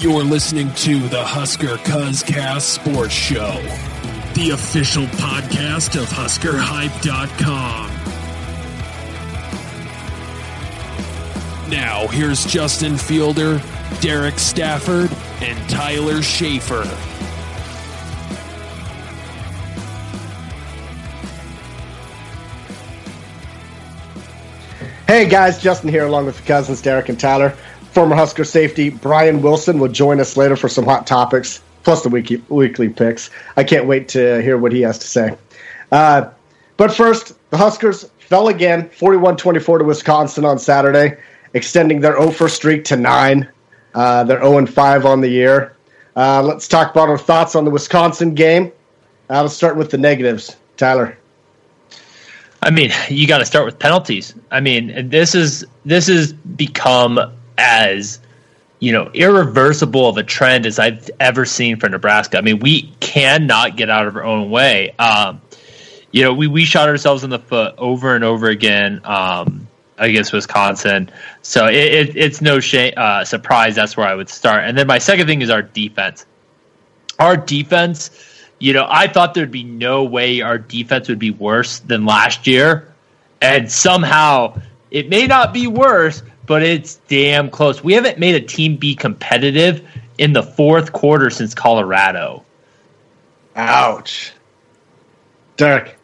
You're listening to the Husker Cuzcast Sports Show, the official podcast of HuskerHype.com. Now, here's Justin Fielder, Derek Stafford, and Tyler Schaefer. Hey guys, Justin here along with cousins Derek and Tyler. Former Husker safety Brian Wilson will join us later for some hot topics, plus the weekly, weekly picks. I can't wait to hear what he has to say. Uh, but first, the Huskers fell again, 41-24 to Wisconsin on Saturday, extending their 0 streak to 9. Uh, they're 0-5 on the year. Uh, let's talk about our thoughts on the Wisconsin game. Uh, let's start with the negatives. Tyler. I mean, you got to start with penalties. I mean, this is this has become as you know irreversible of a trend as I've ever seen for Nebraska. I mean, we cannot get out of our own way. Um, you know, we we shot ourselves in the foot over and over again um, against Wisconsin. So it, it, it's no shame, uh, surprise. That's where I would start. And then my second thing is our defense. Our defense you know, I thought there'd be no way our defense would be worse than last year. And somehow it may not be worse, but it's damn close. We haven't made a team be competitive in the fourth quarter since Colorado. Ouch. Derek.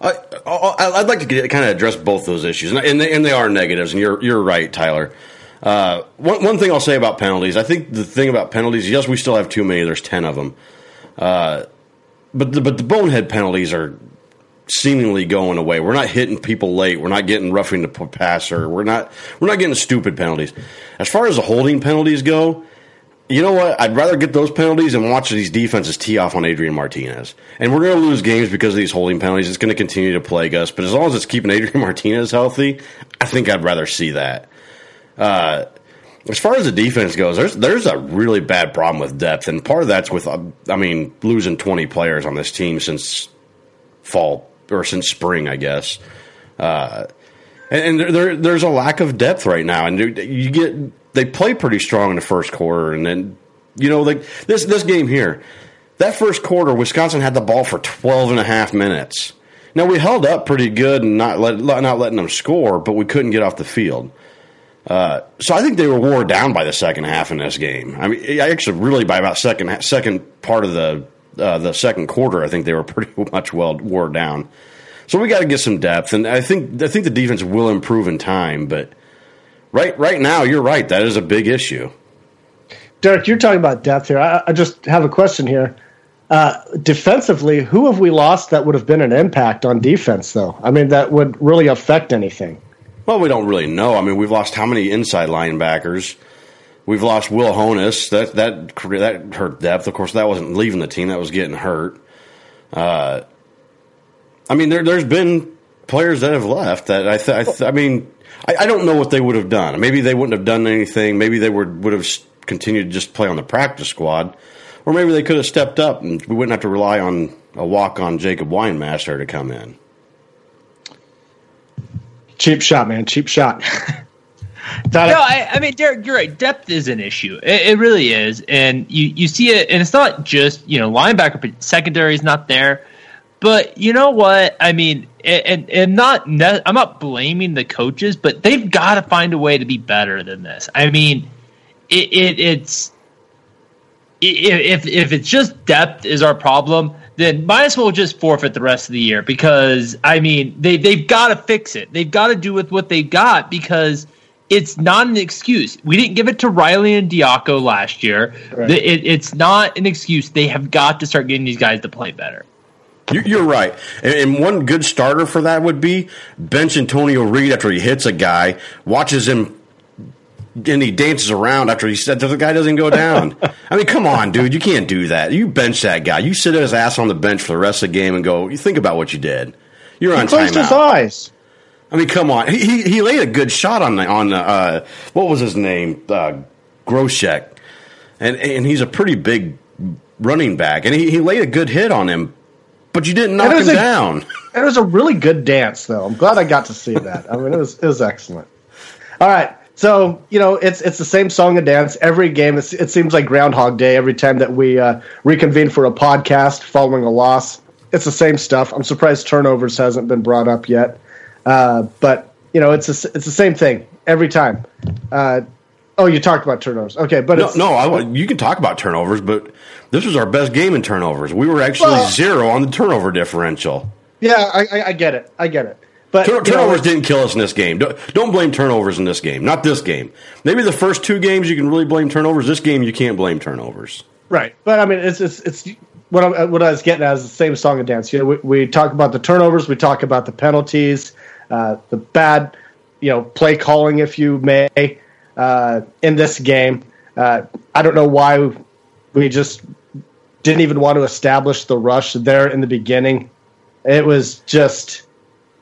I, would like to get, kind of address both those issues, and they, and they are negatives. And you're you're right, Tyler. Uh, one one thing I'll say about penalties, I think the thing about penalties, yes, we still have too many. There's ten of them. Uh, but the, but the bonehead penalties are seemingly going away. We're not hitting people late. We're not getting roughing the passer. We're not we're not getting stupid penalties. As far as the holding penalties go, you know what? I'd rather get those penalties and watch these defenses tee off on Adrian Martinez. And we're going to lose games because of these holding penalties. It's going to continue to plague us. But as long as it's keeping Adrian Martinez healthy, I think I'd rather see that. Uh, as far as the defense goes, there's there's a really bad problem with depth, and part of that's with uh, I mean losing 20 players on this team since fall or since spring, I guess. Uh, and, and there, there's a lack of depth right now, and you get they play pretty strong in the first quarter, and then you know like this this game here, that first quarter, Wisconsin had the ball for 12 and a half minutes. Now we held up pretty good and not let, not letting them score, but we couldn't get off the field. Uh, so I think they were wore down by the second half in this game. I mean, actually, really by about second second part of the uh, the second quarter, I think they were pretty much well wore down. So we got to get some depth, and I think I think the defense will improve in time. But right right now, you're right. That is a big issue. Derek, you're talking about depth here. I, I just have a question here. Uh, defensively, who have we lost that would have been an impact on defense, though? I mean, that would really affect anything. Well, we don't really know. I mean, we've lost how many inside linebackers? We've lost Will Honas. That that that hurt depth. Of course, that wasn't leaving the team. That was getting hurt. Uh, I mean, there there's been players that have left that I th- I, th- I mean, I, I, don't know what they would have done. Maybe they wouldn't have done anything. Maybe they would would have continued to just play on the practice squad, or maybe they could have stepped up and we wouldn't have to rely on a walk on Jacob Weinmaster to come in. Cheap shot, man. Cheap shot. no, I, I, mean, Derek, you're right. Depth is an issue. It, it, really is, and you you see it, and it's not just you know linebacker, secondary is not there. But you know what? I mean, and and not I'm not blaming the coaches, but they've got to find a way to be better than this. I mean, it, it it's if if it's just depth is our problem, then might as well just forfeit the rest of the year because I mean they they've got to fix it. They've got to do with what they've got because it's not an excuse. We didn't give it to Riley and Diaco last year. Right. It, it's not an excuse. They have got to start getting these guys to play better. You're right. And one good starter for that would be bench Antonio Reed after he hits a guy, watches him and he dances around after he said the guy doesn't go down. I mean, come on, dude, you can't do that. You bench that guy. You sit his ass on the bench for the rest of the game and go. You think about what you did. You're on he closed timeout. his eyes. I mean, come on. He he, he laid a good shot on the on the uh, what was his name uh, Groshek, and and he's a pretty big running back, and he, he laid a good hit on him, but you didn't knock him a, down. It was a really good dance, though. I'm glad I got to see that. I mean, it was it was excellent. All right. So you know, it's it's the same song and dance every game. It's, it seems like Groundhog Day every time that we uh, reconvene for a podcast following a loss. It's the same stuff. I'm surprised turnovers hasn't been brought up yet, uh, but you know, it's a, it's the same thing every time. Uh, oh, you talked about turnovers, okay? But no, no I, you can talk about turnovers, but this was our best game in turnovers. We were actually well, zero on the turnover differential. Yeah, I, I, I get it. I get it. But Tur- turnovers know, didn't kill us in this game. Don't, don't, blame turnovers in this game. Not this game. Maybe the first two games you can really blame turnovers. This game you can't blame turnovers. Right, but I mean, it's it's, it's what I, what I was getting at is the same song and dance. You know, we, we talk about the turnovers, we talk about the penalties, uh, the bad, you know, play calling, if you may, uh, in this game. Uh, I don't know why we just didn't even want to establish the rush there in the beginning. It was just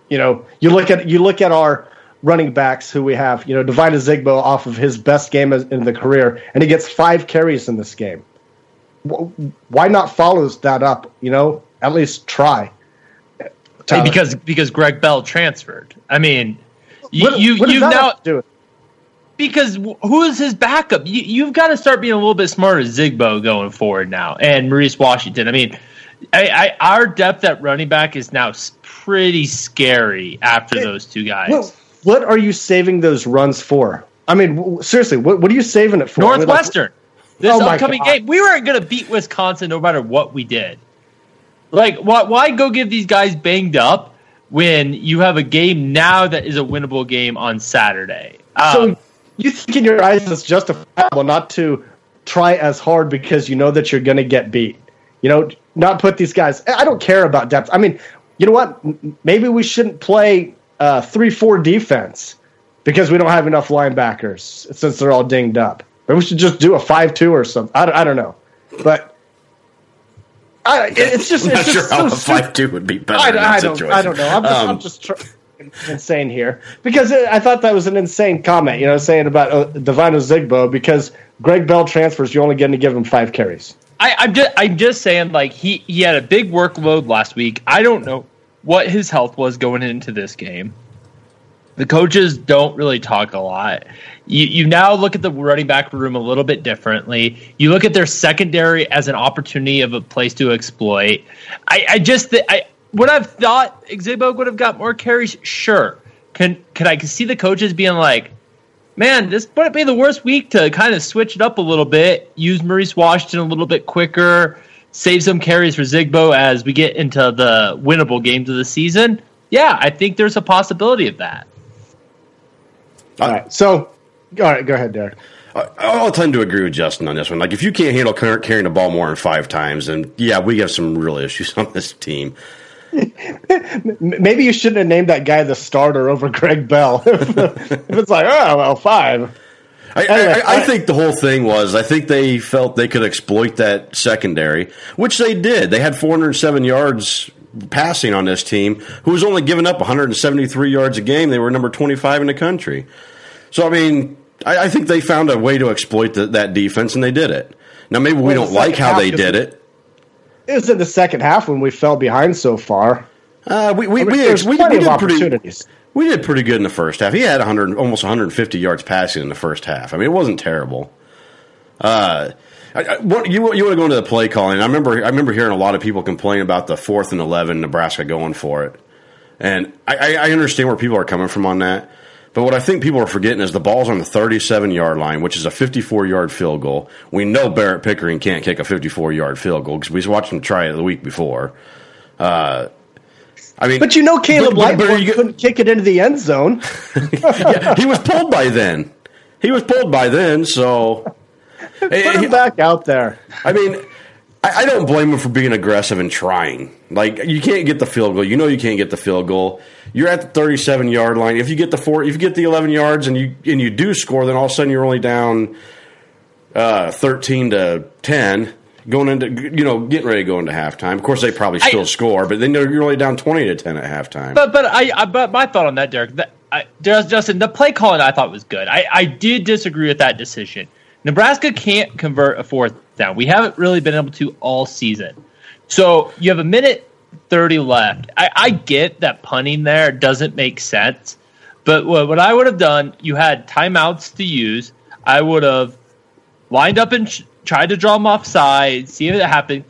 you know, you look at you look at our running backs who we have. You know, Devine Ozigbo off of his best game in the career, and he gets five carries in this game. Why not follow that up? You know, at least try. Because because Greg Bell transferred. I mean, you what, you what you now do because who is his backup? You, have got to start being a little bit smarter, Ozigbo going forward now, and Maurice Washington. I mean, I, I, our depth at running back is now pretty scary after those two guys. Well, what are you saving those runs for? I mean, seriously, what, what are you saving it for? Northwestern. this oh upcoming game, we weren't going to beat Wisconsin no matter what we did. Like, why, why go give these guys banged up when you have a game now that is a winnable game on Saturday? Um, so you think in your eyes it's justifiable not to try as hard because you know that you're going to get beat? You know, not put these guys. I don't care about depth. I mean, you know what? Maybe we shouldn't play uh, three four defense because we don't have enough linebackers since they're all dinged up. Maybe we should just do a five two or something. I, I don't know, but. I, it's just. I'm not it's sure how so a five two would be better. I, I don't. I don't know. I'm just. Um, I'm just tr- insane here because it, I thought that was an insane comment. You know, saying about uh, Devine Ozigbo because Greg Bell transfers, you're only get to give him five carries. I, I'm just I'm just saying like he he had a big workload last week. I don't know what his health was going into this game. The coaches don't really talk a lot. You, you now look at the running back room a little bit differently. You look at their secondary as an opportunity of a place to exploit. I, I just th- I would have thought Ozigbo would have got more carries. Sure, can can I see the coaches being like, man, this might be the worst week to kind of switch it up a little bit, use Maurice Washington a little bit quicker, save some carries for Ozigbo as we get into the winnable games of the season. Yeah, I think there's a possibility of that. All right. So, all right, go ahead, Derek. I'll tend to agree with Justin on this one. Like, if you can't handle carrying the ball more than five times, then yeah, we have some real issues on this team. Maybe you shouldn't have named that guy the starter over Greg Bell. if it's like, oh, well, five. I, anyway, I, I, I, think the whole thing was I think they felt they could exploit that secondary, which they did. They had 407 yards passing on this team, who was only giving up 173 yards a game. They were number 25 in the country. So I mean, I, I think they found a way to exploit the, that defense, and they did it. Now maybe we well, don't like how they did it. It was in the second half when we fell behind so far. Uh, we we, I mean, we, we, we, did pretty, we did pretty good in the first half. He had 100, almost 150 yards passing in the first half. I mean, it wasn't terrible. Uh, I, I, what, you you want to go into the play calling? I remember I remember hearing a lot of people complain about the fourth and eleven Nebraska going for it, and I, I understand where people are coming from on that. But what I think people are forgetting is the ball's on the 37 yard line, which is a 54 yard field goal. We know Barrett Pickering can't kick a 54 yard field goal because we watched him try it the week before. Uh, I mean, but you know, Caleb Lightbourn couldn't kick it into the end zone. yeah, he was pulled by then. He was pulled by then, so put him he, back out there. I mean, I, I, don't blame him for being aggressive and trying. Like you can't get the field goal. You know you can't get the field goal. You're at the 37 yard line. If you get the four, if you get the 11 yards and you and you do score, then all of a sudden you're only down uh, 13 to 10 going into you know getting ready to go into halftime. Of course, they probably still I, score, but then you're only down 20 to 10 at halftime. But but I, I but my thought on that, Derek, that, I, Justin, the play calling I thought was good. I, I did disagree with that decision. Nebraska can't convert a fourth down. We haven't really been able to all season. So you have a minute 30 left. I, I get that punting there doesn't make sense, But what, what I would have done, you had timeouts to use. I would have lined up and sh- tried to draw them offside, see if it happened.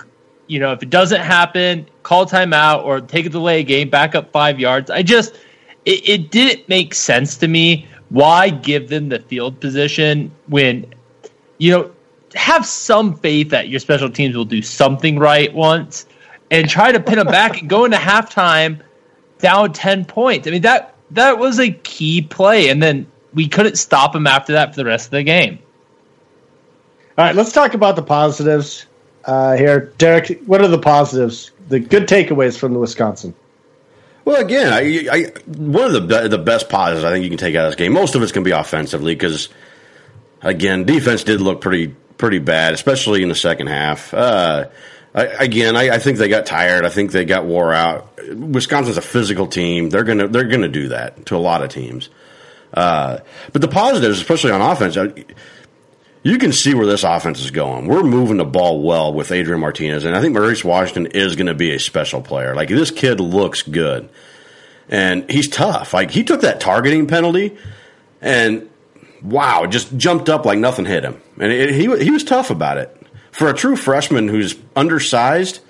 You know, if it doesn't happen, call timeout or take a delay game, back up five yards. I just, it, it didn't make sense to me. Why give them the field position when, you know, have some faith that your special teams will do something right once and try to pin them back and go into halftime down 10 points. I mean, that that was a key play. And then we couldn't stop them after that for the rest of the game. All right, let's talk about the positives uh, here. Derek, what are the positives, the good takeaways from the Wisconsin? Well, again, I, I, one of the the best positives I think you can take out of this game. Most of it's going to be offensively because, again, defense did look pretty pretty bad, especially in the second half. Uh, I, again, I, I, think they got tired. I think they got wore out. Wisconsin's a physical team. They're gonna they're gonna do that to a lot of teams. Uh, but the positives, especially on offense, you can see where this offense is going. We're moving the ball well with Adrian Martinez, and I think Maurice Washington is going to be a special player. Like this kid looks good, and he's tough. Like he took that targeting penalty, and wow, just jumped up like nothing hit him, and it, he he was tough about it for a true freshman who's undersized.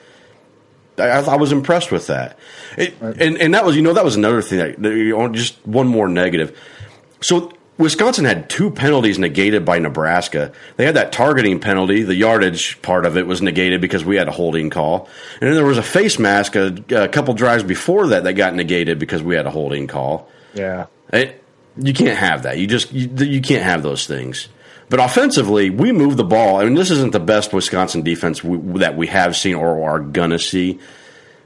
I, I was impressed with that, it, right. and and that was you know that was another thing that just one more negative. So Wisconsin had two penalties negated by Nebraska. They had that targeting penalty. The yardage part of it was negated because we had a holding call. And then there was a face mask a, a couple drives before that that got negated because we had a holding call. Yeah. It, you can't have that. You just you, you can't have those things. But offensively, we move the ball. I mean, this isn't the best Wisconsin defense we, that we have seen or are gonna see,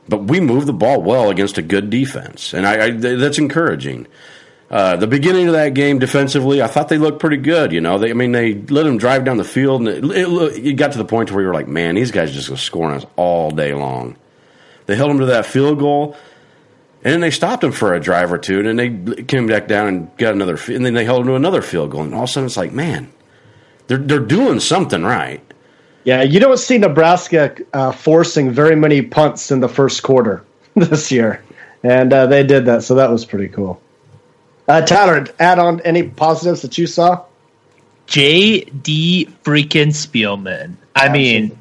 but we move the ball well against a good defense, and I, I that's encouraging. Uh, the beginning of that game defensively, I thought they looked pretty good. You know, they, I mean, they let them drive down the field, and it, it, it got to the point where you were like, man, these guys just scoring us all day long. They held them to that field goal, and then they stopped him for a drive or two, and then they came back down and got another, and then they held them to another field goal, and all of a sudden it's like, man, they're they're doing something right. Yeah, you don't see Nebraska uh, forcing very many punts in the first quarter this year, and uh, they did that, so that was pretty cool. Uh, Tyler, add on any positives that you saw? J.D. freaking Spielman. I mean,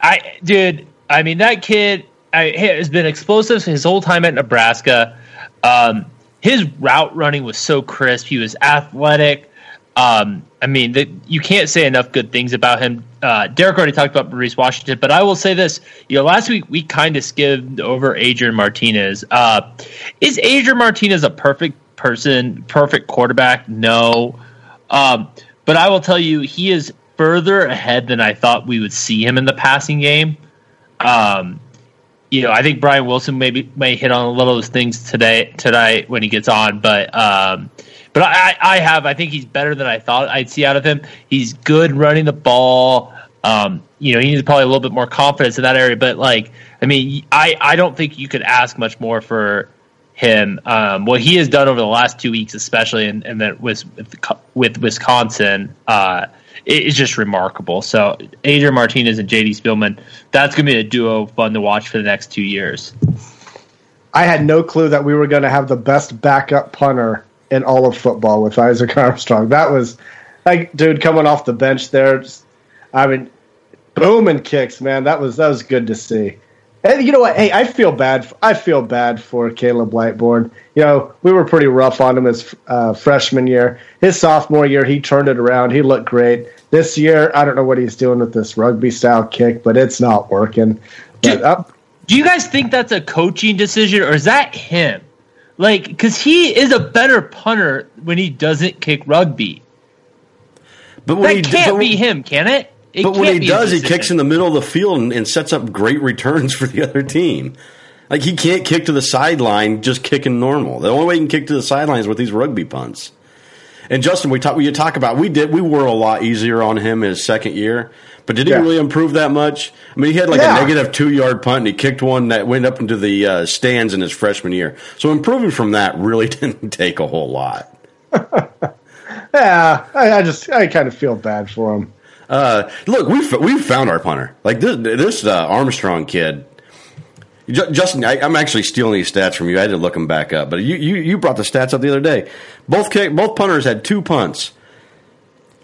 I dude. I mean that kid I, has been explosive his whole time at Nebraska. Um, his route running was so crisp. He was athletic. Um, I mean, the, you can't say enough good things about him. Uh, Derek already talked about Maurice Washington, but I will say this: you know, last week we kind of skimmed over Adrian Martinez. Uh, is Adrian Martinez a perfect person, perfect quarterback. No. Um, but I will tell you, he is further ahead than I thought we would see him in the passing game. Um, you know, I think Brian Wilson maybe may hit on a little of those things today tonight when he gets on, but um, but I, I have I think he's better than I thought I'd see out of him. He's good running the ball. Um, you know, he needs probably a little bit more confidence in that area, but like, I mean, I I don't think you could ask much more for him. Um, what he has done over the last two weeks, especially, and, and that with with Wisconsin, uh, is just remarkable. So Adrian Martinez and JD Spielman, that's going to be a duo fun to watch for the next two years. I had no clue that we were going to have the best backup punter in all of football with Isaac Armstrong. That was like, dude, coming off the bench there. I mean, booming kicks, man. That was that was good to see. And you know what? Hey, I feel bad. I feel bad for Caleb Lightbourn. You know, we were pretty rough on him his uh, freshman year. His sophomore year, he turned it around. He looked great. This year, I don't know what he's doing with this rugby style kick, but it's not working. Do, uh, do you guys think that's a coaching decision, or is that him? Like, because he is a better punter when he doesn't kick rugby. But that he, can't but, be him, can it? It but when he does, he kicks in the middle of the field and, and, sets up great returns for the other team. Like he can't kick to the sideline just kicking normal. The only way he can kick to the sideline is with these rugby punts. And Justin, we talk. We talk about we did we were a lot easier on him his second year, but did he yeah. really improve that much? I mean, he had like yeah. a negative two yard punt, and he kicked one that went up into the uh, stands in his freshman year. So improving from that really didn't take a whole lot. yeah, I, I just I kind of feel bad for him. Uh, look, we've we've found our punter. Like this this uh, Armstrong kid, Justin, I, am actually stealing these stats from you. I had to look them back up, but you, you, you brought the stats up the other day. Both both punters had two punts.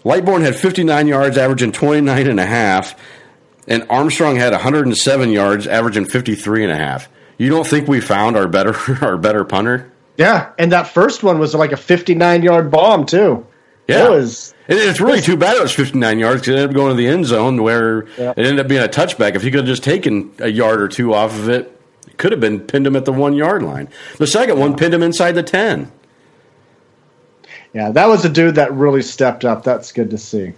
Lightbourn had 59 yards, averaging 29 and a half, and Armstrong had 107 yards, averaging 53 and a half. You don't think we found our better our better punter? Yeah, and that first one was like a 59 yard bomb too. Yeah, it was. it's really too bad it was 59 yards because it ended up going to the end zone where yeah. it ended up being a touchback. If he could have just taken a yard or two off of it could have been pinned him at the one yard line. The second one pinned him inside the 10. Yeah, that was a dude that really stepped up. That's good to see.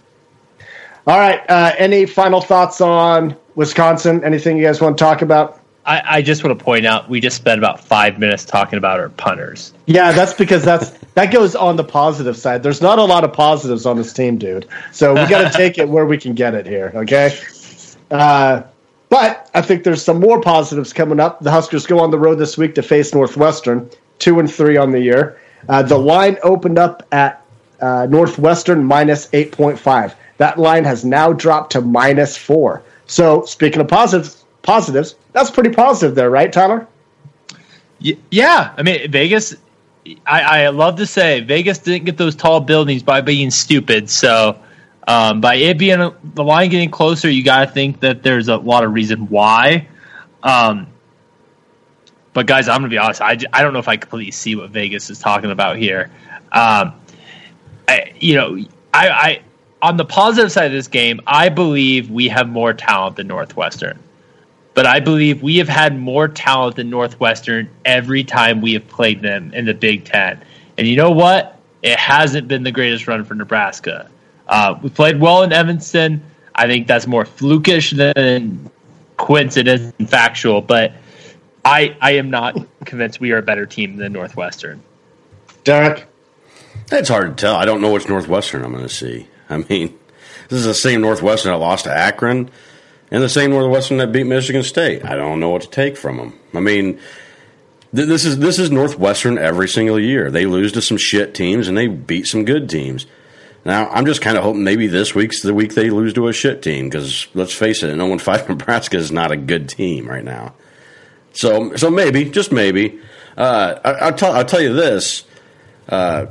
All right. Uh, any final thoughts on Wisconsin? Anything you guys want to talk about? I, I, just want to point out we just spent about five minutes talking about our punters. Yeah, that's because that's that goes on the positive side. There's not a lot of positives on this team, dude. So we got to take it where we can get it here. Okay. Uh, but I think there's some more positives coming up. The Huskers go on the road this week to face Northwestern, two and three on the year. Uh, the line opened up at uh, Northwestern minus eight point five. That line has now dropped to minus four. So speaking of positives, positives, that's pretty positive there, right, Tyler? Yeah, I mean Vegas. I, I love to say Vegas didn't get those tall buildings by being stupid. So um, by it being a, the line getting closer, you got to think that there's a lot of reason why. Um, but guys, I'm gonna be honest. I, I don't know if I completely see what Vegas is talking about here. Um, I, you know, I, I on the positive side of this game, I believe we have more talent than Northwestern but I believe we have had more talent than Northwestern every time we have played them in the Big Ten. And you know what? It hasn't been the greatest run for Nebraska. Uh, we played well in Evanston. I think that's more flukish than coincidence and factual, but I I am not convinced we are a better team than Northwestern. Derek? It's hard to tell. I don't know which Northwestern I'm going to see. I mean, this is the same Northwestern that lost to Akron and the same Northwestern that beat Michigan State. I don't know what to take from them. I mean, th- this is this is Northwestern every single year. They lose to some shit teams and they beat some good teams. Now, I'm just kind of hoping maybe this week's the week they lose to a shit team because let's face it, no one five Nebraska is not a good team right now. So, so maybe, just maybe, uh, I, will tell I'll tell you this: uh,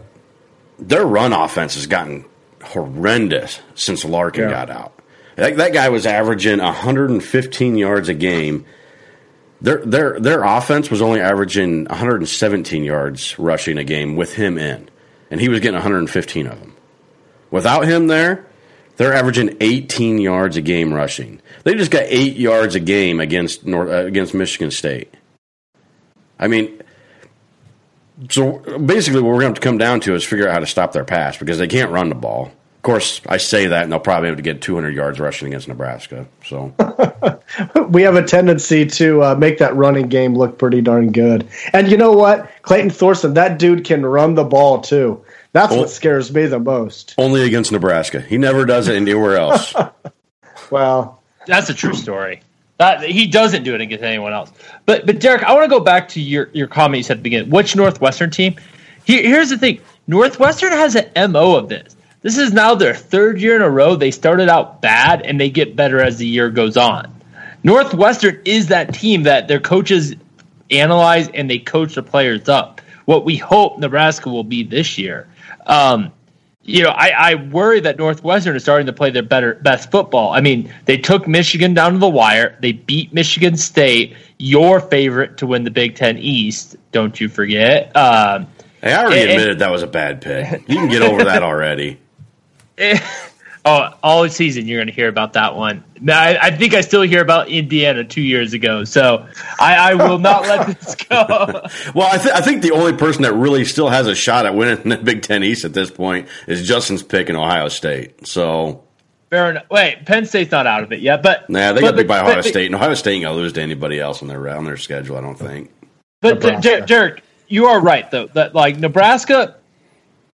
their run offense has gotten horrendous since Larkin yeah. got out. That, that guy was averaging 115 yards a game. Their their their offense was only averaging 117 yards rushing a game with him in, and he was getting 115 of them. Without him there, they're averaging 18 yards a game rushing. They just got eight yards a game against North, uh, against Michigan State. I mean, so basically, what we're going to to come down to is figure out how to stop their pass because they can't run the ball Of course, I say that, and they'll probably have to get 200 yards rushing against Nebraska. So we have a tendency to uh, make that running game look pretty darn good. And you know what, Clayton Thorson, that dude can run the ball too. That's what scares me the most. Only against Nebraska. He never does it anywhere else. well, that's a true story. That, he doesn't do it against anyone else. But but Derek, I want to go back to your your comment you said at the beginning. Which Northwestern team? Here, here's the thing. Northwestern has an MO of this. This is now their third year in a row. They started out bad and they get better as the year goes on. Northwestern is that team that their coaches analyze and they coach the players up. What we hope Nebraska will be this year. Um, you know, I, I, worry that Northwestern is starting to play their better best football. I mean, they took Michigan down to the wire. They beat Michigan State, your favorite to win the Big Ten East. Don't you forget? Um, hey, I already and, admitted that was a bad pick. You can get over that already. oh, all season you're going to hear about that one. I, I, think I still hear about Indiana two years ago, so I, I will not let this go. well, I, th- I, think the only person that really still has a shot at winning the Big Ten East at this point is Justin's pick in Ohio State. So. Fair enough. Wait, Penn State's not out of it yet, but nah, they got to be by Ohio but, State, and Ohio State ain't gonna lose to anybody else on their on their schedule. I don't think. But Derek, you are right though that like Nebraska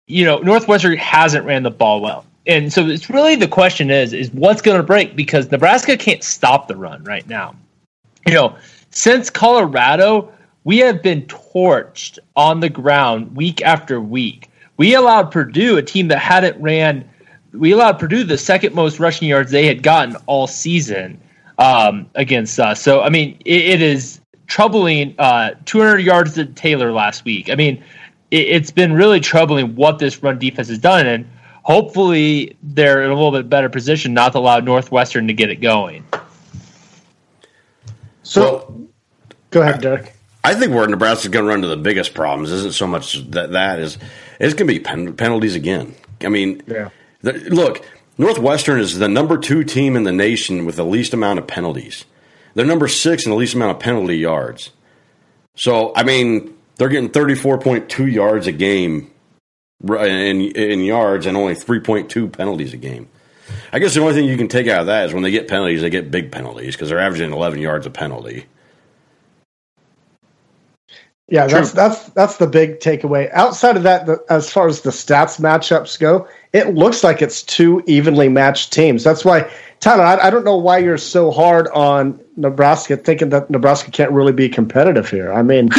you know, Northwestern hasn't ran the ball well. And so it's really the question is is what's going to break because Nebraska can't stop the run right now. You know, since Colorado, we have been torched on the ground week after week. We allowed Purdue, a team that hadn't ran, we allowed Purdue the second most rushing yards they had gotten all season um, against us. So I mean, it, it is troubling. Uh, 200 yards to Taylor last week. I mean, it, it's been really troubling what this run defense has done, and hopefully they're in a little bit better position not to allow Northwestern to get it going. So, Well, go ahead, Derek. I think where Nebraska's going to run into the biggest problems isn't so much that that is it's going to be pen, penalties again. I mean, Yeah. the, look, Northwestern is the number two team in the nation with the least amount of penalties. They're number six in the least amount of penalty yards. So I mean, they're getting thirty four point two yards a game ri- in in yards and only three point two penalties a game. I guess the only thing you can take out of that is when they get penalties, they get big penalties because they're averaging eleven yards a penalty. Yeah, that's that's that's the big takeaway. Outside of that, the, as far as the stats matchups go, it looks like it's two evenly matched teams. That's why, Tyler, I, I don't know why you're so hard on Nebraska, thinking that Nebraska can't really be competitive here. I mean,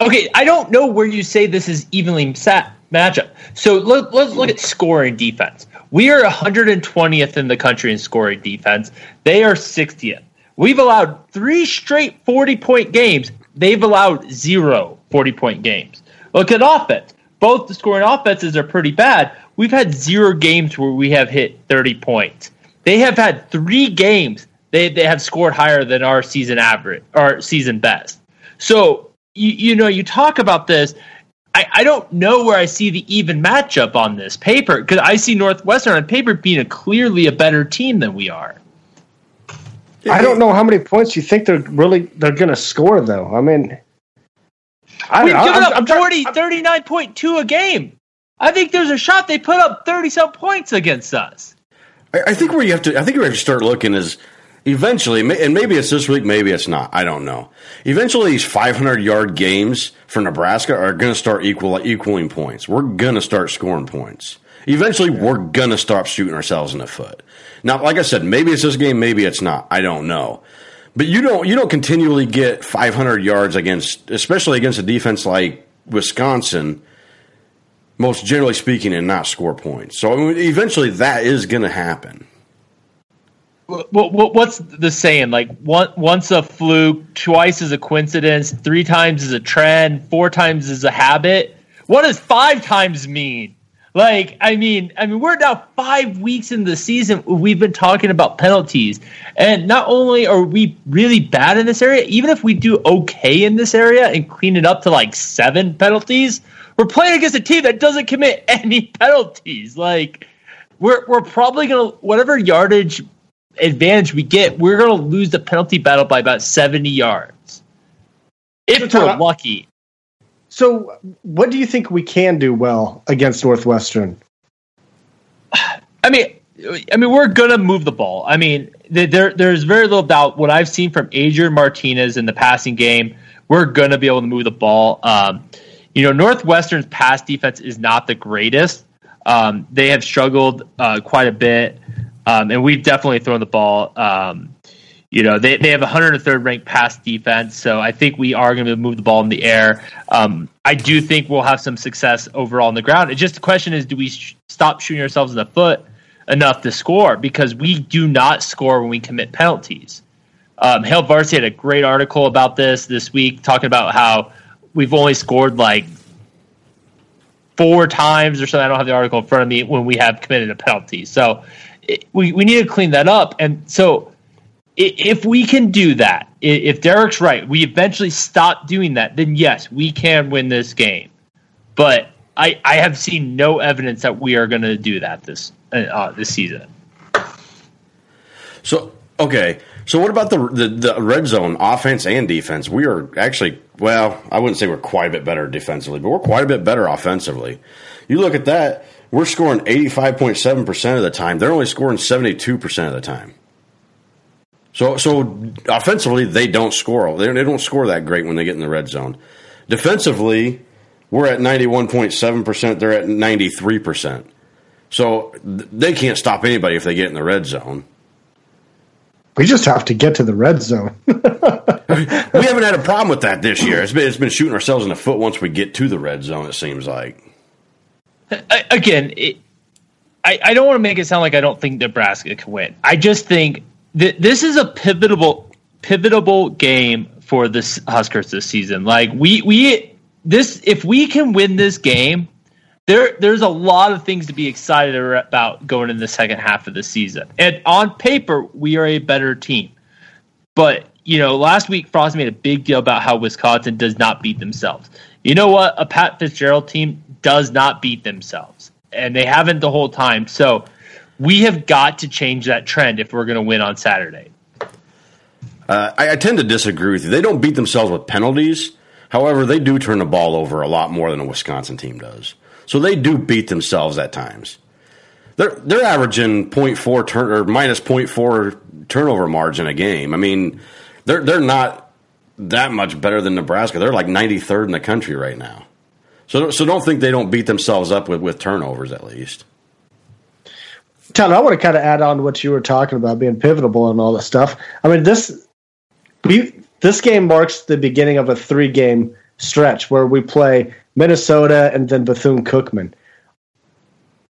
Okay, I don't know where you say this is evenly sat matchup. So let, let's look at scoring defense. We are 120th in the country in scoring defense. They are 60th. We've allowed three straight 40 point games. They've allowed zero 40 point games. Look at offense. Both the scoring offenses are pretty bad. We've had zero games where we have hit 30 points. They have had three games they, they have scored higher than our season average, our season best. So you, you know, you talk about this. I, I don't know where I see the even matchup on this paper because I see Northwestern on paper being a clearly a better team than we are. I don't know how many points you think they're really they're going to score, though. I mean, I We've know. given I'm- up I'm trying- 40, 39.2 a game. I think there's a shot they put up 30 some points against us. I, I think where you have to, I think where you have to start looking is eventually, and maybe it's this week, maybe it's not. I don't know. Eventually, these 500 yard games for Nebraska are going to start equal equaling points. We're going to start scoring points. Eventually, we're going to stop shooting ourselves in the foot. Now, like I said, maybe it's this game, maybe it's not. I don't know. But you don't you don't continually get 500 yards against, especially against a defense like Wisconsin. Most generally speaking, and not score points. So I mean, eventually, that is going to happen. What, what, what's the saying? Like one, once a fluke, twice is a coincidence, three times is a trend, four times is a habit. What does five times mean? Like, I mean, I mean, we're now five weeks in the season. We've been talking about penalties, and not only are we really bad in this area, even if we do okay in this area and clean it up to like seven penalties, we're playing against a team that doesn't commit any penalties. Like, we're we're probably gonna whatever yardage advantage we get, we're gonna lose the penalty battle by about seventy yards, if So, we're lucky. So, what do you think we can do well against Northwestern? I mean, I mean, we're gonna move the ball. I mean, there there's very little doubt. What I've seen from Adrian Martinez in the passing game, we're gonna be able to move the ball. Um, you know, Northwestern's pass defense is not the greatest. Um, they have struggled uh, quite a bit, um, and we've definitely thrown the ball. Um, you know, they, they have a 103rd ranked pass defense, so I think we are going to move the ball in the air. Um, I do think we'll have some success overall on the ground. It's just the question is, do we sh- stop shooting ourselves in the foot enough to score? Because we do not score when we commit penalties. Um, Hail Varsity had a great article about this this week, talking about how we've only scored like four times or something. I don't have the article in front of me when we have committed a penalty. So we, we need to clean that up. And so if we can do that, if Derek's right, we eventually stop doing that, then yes, we can win this game. But I, I have seen no evidence that we are going to do that this uh, uh, this season. So okay, so what about the, the the red zone offense and defense? We are actually well, I wouldn't say we're quite a bit better defensively, but we're quite a bit better offensively. You look at that, we're scoring eighty five point seven percent of the time. They're only scoring seventy two percent of the time. So so offensively, they don't score. They, they don't score that great when they get in the red zone. Defensively, we're at ninety one point seven percent. They're at ninety three percent. So th- they can't stop anybody if they get in the red zone. We just have to get to the red zone. we haven't had a problem with that this year. It's been it's been shooting ourselves in the foot once we get to the red zone. It seems like. I- again, it, I, I don't want to make it sound like I don't think Nebraska can win. I just think that this is a pivotal pivotal game for the Huskers this season. Like we we this if we can win this game, there there's a lot of things to be excited about going in the second half of the season. And on paper, we are a better team. But you know, last week Frost made a big deal about how Wisconsin does not beat themselves. You know what? A Pat Fitzgerald team does not beat themselves, and they haven't the whole time. So we have got to change that trend if we're going to win on Saturday. Uh, I, I, tend to disagree with you. They don't beat themselves with penalties. However, they do turn the ball over a lot more than a Wisconsin team does. So they do beat themselves at times. They're they're averaging 0.4 turn or minus 0.4 turnover margin a game. I mean, they're they're not that much better than Nebraska. They're like 93rd in the country right now. So so don't think they don't beat themselves up with, with turnovers at least. Tyler, I want to kind of add on what you were talking about being pivotal and all that stuff. I mean, this we this game marks the beginning of a three game stretch where we play Minnesota and then Bethune Cookman.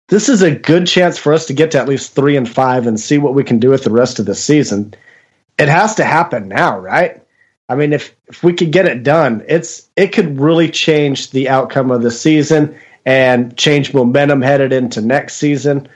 This is a good chance for us to get to at least three and five and see what we can do with the rest of the season. It has to happen now, right? I mean, if if we could get it done, it's it could really change the outcome of the season and change momentum headed into next season.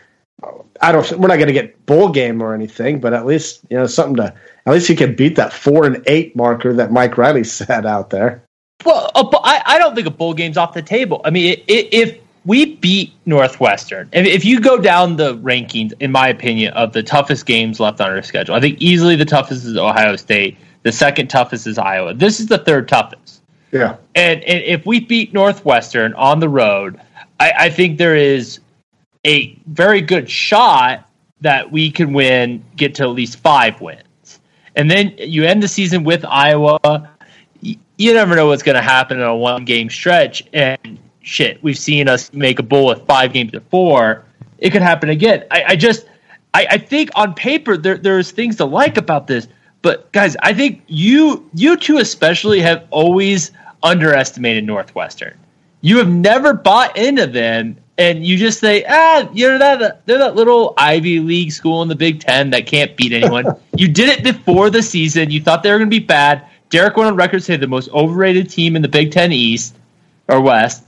I don't. We're not going to get bowl game or anything, but at least you know something to. At least you can beat that four and eight marker that Mike Riley set out there. Well, uh, I, I don't think a bowl game's off the table. I mean, if we beat Northwestern, if you go down the rankings, in my opinion, of the toughest games left on our schedule, I think easily the toughest is Ohio State. The second toughest is Iowa. This is the third toughest. Yeah. And, and if we beat Northwestern on the road, I, I think there is a very good shot that we can win, get to at least five wins. And then you end the season with Iowa. You never know what's going to happen in a one game stretch. And shit, we've seen us make a bowl with five games to four. It could happen again. I, I just, I, I, think on paper there, there's things to like about this. But guys, I think you, you two especially, have always underestimated Northwestern. You have never bought into them and you just say, ah, you're that they're that little Ivy League school in the Big Ten that can't beat anyone. you did it before the season. You thought they were going to be bad. Derek went on record to say the most overrated team in the Big Ten East or West.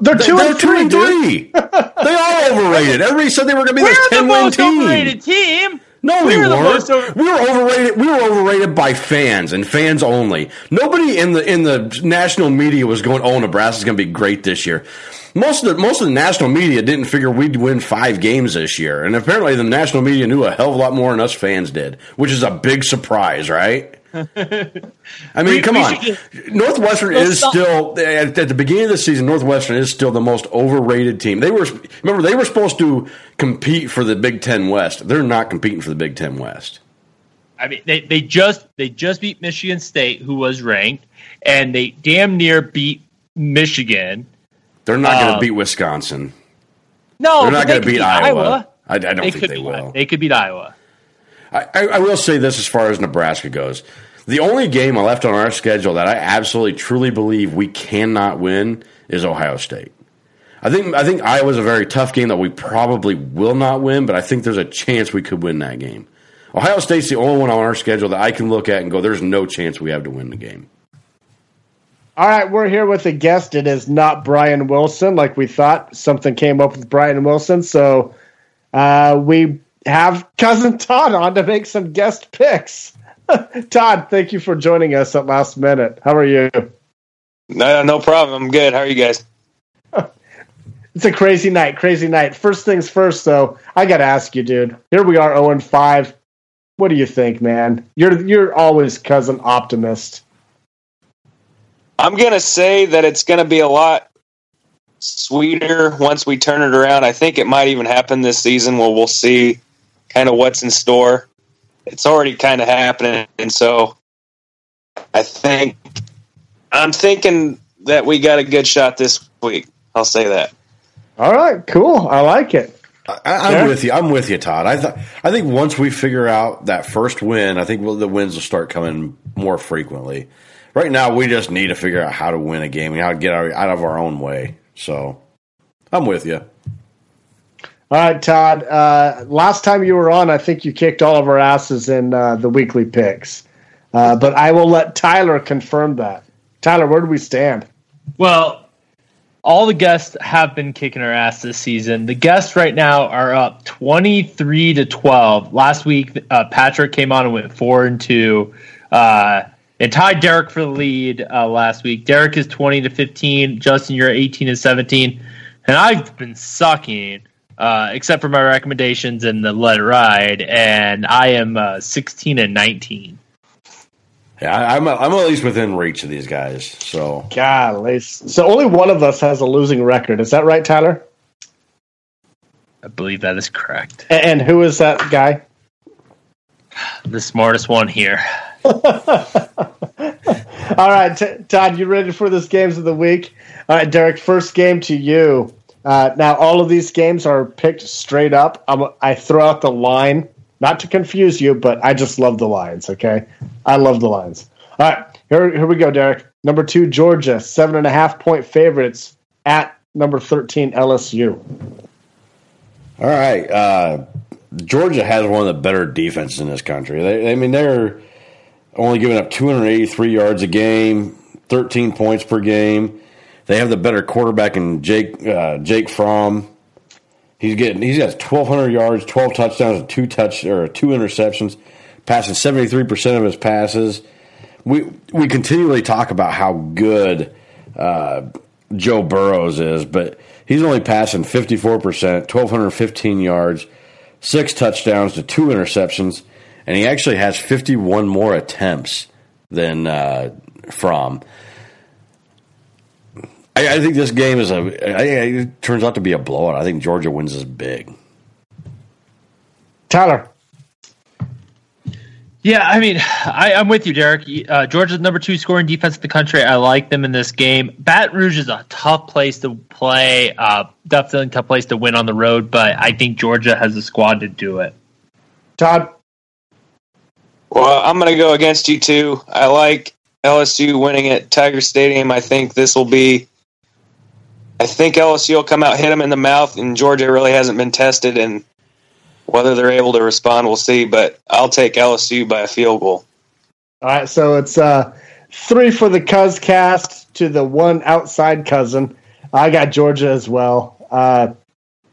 They're 2 they're and three. and three. they are overrated. Everybody said they were going to be we're this ten win team. Overrated team. No, we, we were weren't. Over- we were overrated. We were overrated by fans and fans only. Nobody in the in the national media was going, "Oh, Nebraska's going to be great this year." most of the most of the national media didn't figure we'd win five games this year, and apparently the national media knew a hell of a lot more than us fans did, which is a big surprise, right? I mean, we, come we on. Northwestern is stop. still at, at, the beginning of the season. Northwestern is still the most overrated team. They were remember they were supposed to compete for the Big Ten West. They're not competing for the Big Ten West. I mean, they, they just they just beat Michigan State, who was ranked, and they damn near beat Michigan they're not going to um, beat Wisconsin. No, they're not going to beat, beat, Iowa. Iowa. I, I don't they think they will. They could beat Iowa. I, I, will say this as far as Nebraska goes. The only game left on our schedule that I absolutely truly believe we cannot win is Ohio State. I think I think Iowa's a very tough game that we probably will not win, but I think there's a chance we could win that game. Ohio State's the only one on our schedule that I can look at and go, there's no chance we have to win the game. All right, we're here with a guest. It is not Brian Wilson, like we thought. Something came up with Brian Wilson, so uh, we have cousin Todd on to make some guest picks. Todd, thank you for joining us at last minute. How are you? No, no problem. I'm good. How are you guys? it's a crazy night. Crazy night. First things first, though. I got to ask you, dude. Here we are, zero and five. What do you think, man? You're you're always cousin optimist. I'm gonna say that it's gonna be a lot sweeter once we turn it around. I think it might even happen this season. Well, we'll see kind of what's in store. It's already kind of happening, and so I think I'm thinking that we got a good shot this week. I'll say that. All right, cool. I like it. I, am with you. I'm with you, Todd. I th- I think once we figure out that first win, I think we'll, the wins will start coming more frequently right now we just need to figure out how to win a game and how to get out of our own way. So I'm with you. All right, Todd. Uh, last time you were on, I think you kicked all of our asses in uh, the weekly picks. Uh, but I will let Tyler confirm that. Tyler, where do we stand? Well, all the guests have been kicking our ass this season. The guests right now are up 23 to 12. Last week, uh, Patrick came on and went 4 and 2. Uh, and tied Derek for the lead uh, last week. Derek is 20 to 15. Justin, you're 18 and 17. And I've been sucking, uh, except for my recommendations and the Let It Ride. And I am uh, 16 and 19. Yeah, I, I'm I'm at least within reach of these guys. So Golly. So only one of us has a losing record. Is that right, Tyler? I believe that is correct. A- And who is that guy? The smartest one here. All right, T- Todd, you ready for this games of the week? All right, Derek, first game to you. Uh, now, all of these games are picked straight up. I'm, I throw out the line, not to confuse you, but I just love the lines. Okay, I love the lines. All right, here, here we go, Derek. Number two, Georgia, seven and a half point favorites at number thirteen, LSU. All right. Uh, Georgia has one of the better defenses in this country. They, I mean, they're only giving up 283 yards a game, 13 points per game. They have the better quarterback in Jake uh, Jake Fromm. He's getting he's got 1,200 yards, 12 touchdowns, and two touch or two interceptions, passing 73 percent of his passes. We we continually talk about how good uh, Joe Burrows is, but he's only passing 54 percent, 1,215 yards, six touchdowns to two interceptions, and he actually has 51 more attempts than uh, Fromm. I, I think this game is a. I, I, it turns out to be a blowout. I think Georgia wins this big. Tyler, Yeah, I mean, I, I'm with you, Derek. Uh, Georgia's number two scoring defense in the country. I like them in this game. Baton Rouge is a tough place to play, uh, definitely a tough place to win on the road, but I think Georgia has a squad to do it. Todd, Well, I'm going to go against you too. I like LSU winning at Tiger Stadium. I think this will be. I think LSU will come out hit them in the mouth, and Georgia really hasn't been tested, and whether they're able to respond, we'll see. But I'll take LSU by a field goal. All right, so it's uh, three for the Cuz cast to the one outside cousin. I got Georgia as well. Uh,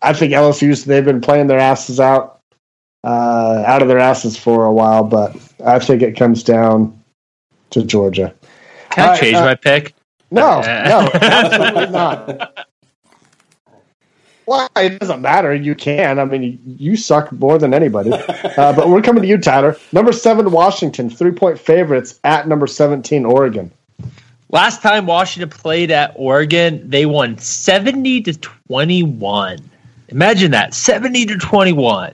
I think LSU's they've been playing their asses out, uh, out of their asses for a while, but I think it comes down to Georgia. Can I All right, change uh, my pick? No, no, absolutely not. Well, it doesn't matter. You can. I mean, you suck more than anybody. Uh, but we're coming to you, Tyler. Number seven, Washington, three point favorites at number 17, Oregon. Last time Washington played at Oregon, they won 70 to 21. Imagine that 70 to 21.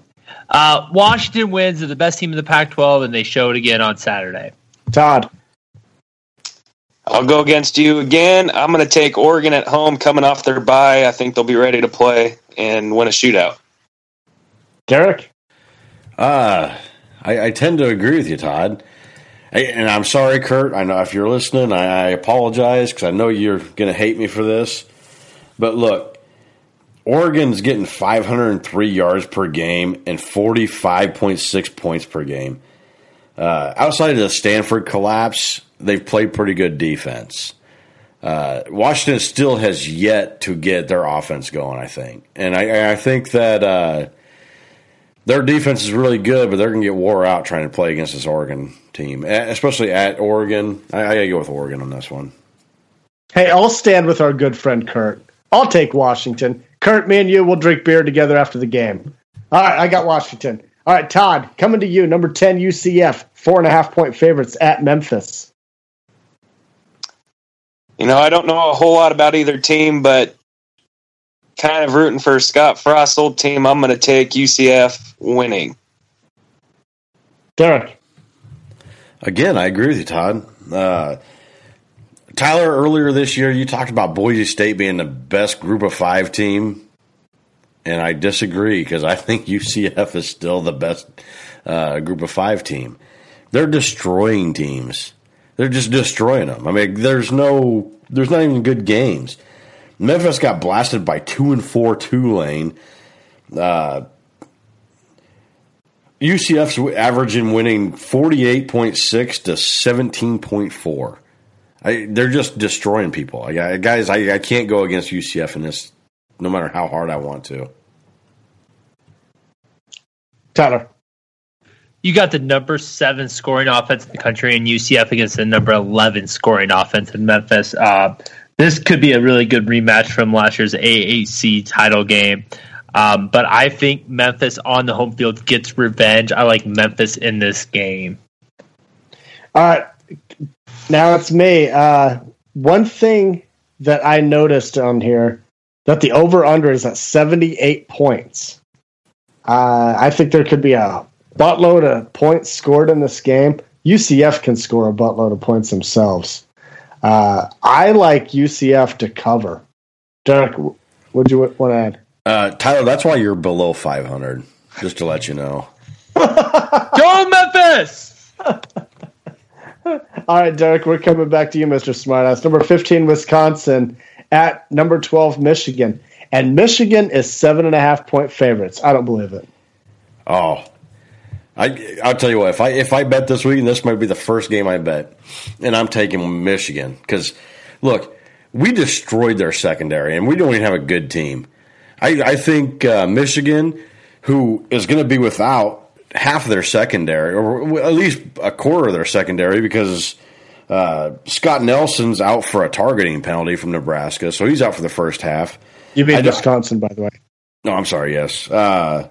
Uh, Washington wins. They're the best team in the Pac 12, and they show it again on Saturday. Todd. I'll go against you again. I'm going to take Oregon at home, coming off their bye. I think they'll be ready to play and win a shootout. Derek? Uh, I, I tend to agree with you, Todd. I, and I'm sorry, Kurt. I know if you're listening, I, I apologize because I know you're going to hate me for this. But look, Oregon's getting 503 yards per game and 45.6 points per game. Uh, outside of the Stanford collapse, they've played pretty good defense. Uh, Washington still has yet to get their offense going, I think. And I, I think that. Uh, their defense is really good, but they're going to get wore out trying to play against this Oregon team, especially at Oregon. I, I got to go with Oregon on this one. Hey, I'll stand with our good friend Kurt. I'll take Washington. Kurt, me and you will drink beer together after the game. All right, I got Washington. All right, Todd, coming to you. Number 10, UCF, four and a half point favorites at Memphis. You know, I don't know a whole lot about either team, but kind of rooting for Scott Frost's old team. I'm going to take UCF winning. Derek. Again, I agree with you, Todd. Uh, Tyler, earlier this year, you talked about Boise State being the best group of five team, and I disagree because I think UCF is still the best uh, group of five team. They're destroying teams. They're just destroying them. I mean, there's no, there's not even good games. Memphis got blasted by two and four Tulane. Uh, UCF's averaging winning 48.6 to 17.4. I, they're just destroying people. I, guys, I, I can't go against UCF in this, no matter how hard I want to. Tyler. You got the number seven scoring offense in the country in UCF against the number 11 scoring offense in Memphis. Uh, this could be a really good rematch from last year's AAC title game. Um, but I think Memphis on the home field gets revenge. I like Memphis in this game. All right. Now it's me. Uh, one thing that I noticed on here that the over under is at 78 points. Uh, I think there could be a buttload of points scored in this game. UCF can score a buttload of points themselves. Uh, I like UCF to cover. Derek, what'd you want to add? Uh, Tyler, that's why you're below 500, just to let you know. Go Memphis! All right, Derek, we're coming back to you, Mr. Smartass. Number 15, Wisconsin at number 12, Michigan. And Michigan is seven and a half point favorites. I don't believe it. Oh, I, I'll tell you what. If I if I bet this week, and this might be the first game I bet, and I'm taking Michigan because look, we destroyed their secondary, and we don't even have a good team. I, I think uh, Michigan, who is going to be without half of their secondary, or at least a quarter of their secondary, because uh, Scott Nelson's out for a targeting penalty from Nebraska, so he's out for the first half. You mean Wisconsin, by the way? No, I'm sorry. Yes, uh,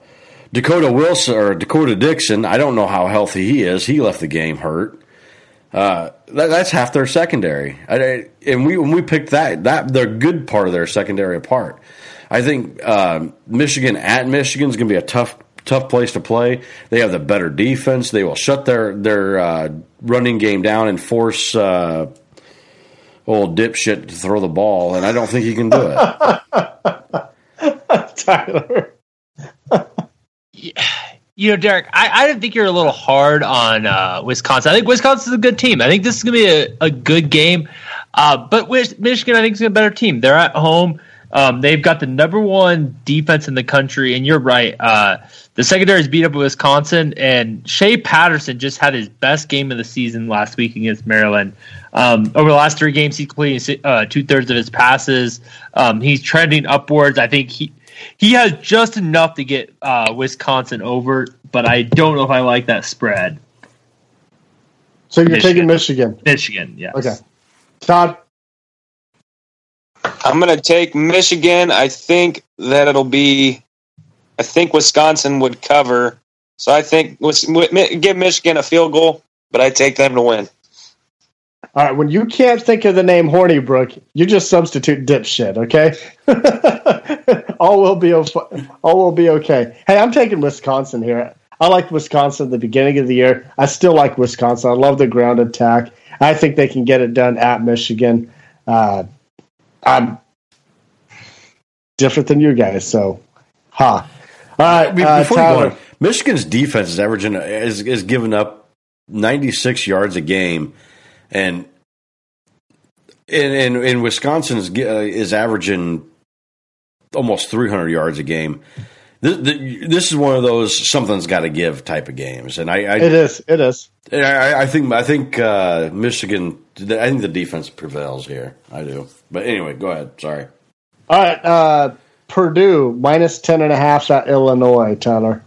Dakota Wilson or D'Cota Dixon. I don't know how healthy he is. He left the game hurt. Uh, that, that's half their secondary, I, and we when we picked that that the good part of their secondary apart. I think uh, Michigan at Michigan is going to be a tough tough place to play. They have the better defense. They will shut their their uh, running game down and force uh, old dipshit to throw the ball, and I don't think he can do it. Tyler. you know, Derek, I, I think you're a little hard on uh, Wisconsin. I think Wisconsin's a good team. I think this is going to be a, a good game. Uh, but Michigan, I think, is a better team. They're at home. Um, they've got the number one defense in the country, and you're right. Uh, the secondary is beat up Wisconsin, and Shea Patterson just had his best game of the season last week against Maryland. Um, over the last three games, he's completing uh, two thirds of his passes. Um, he's trending upwards. I think he he has just enough to get uh, Wisconsin over, but I don't know if I like that spread. So you're Michigan. taking Michigan. Michigan, yes. Okay. Todd. I'm going to take Michigan. I think that it'll be. I think Wisconsin would cover, so I think give Michigan a field goal, but I take them to win. All right, when you can't think of the name Hornibrook, you just substitute dipshit, okay? all will be all will be okay. Hey, I'm taking Wisconsin here. I like Wisconsin at the beginning of the year. I still like Wisconsin. I love the ground attack. I think they can get it done at Michigan. Uh, I'm different than you guys, so ha. Huh. All right, uh, before Tyler. On, Michigan's defense is averaging is is giving up 96 yards a game, and in in, in Wisconsin is, uh, is averaging almost 300 yards a game. This, this, is one of those something's got to give type of games, and I, I it is it is. I, I think I think uh, Michigan. I think the defense prevails here. I do. But anyway, go ahead. Sorry. All right. Uh, Purdue minus ten and a half at Illinois. Tyler.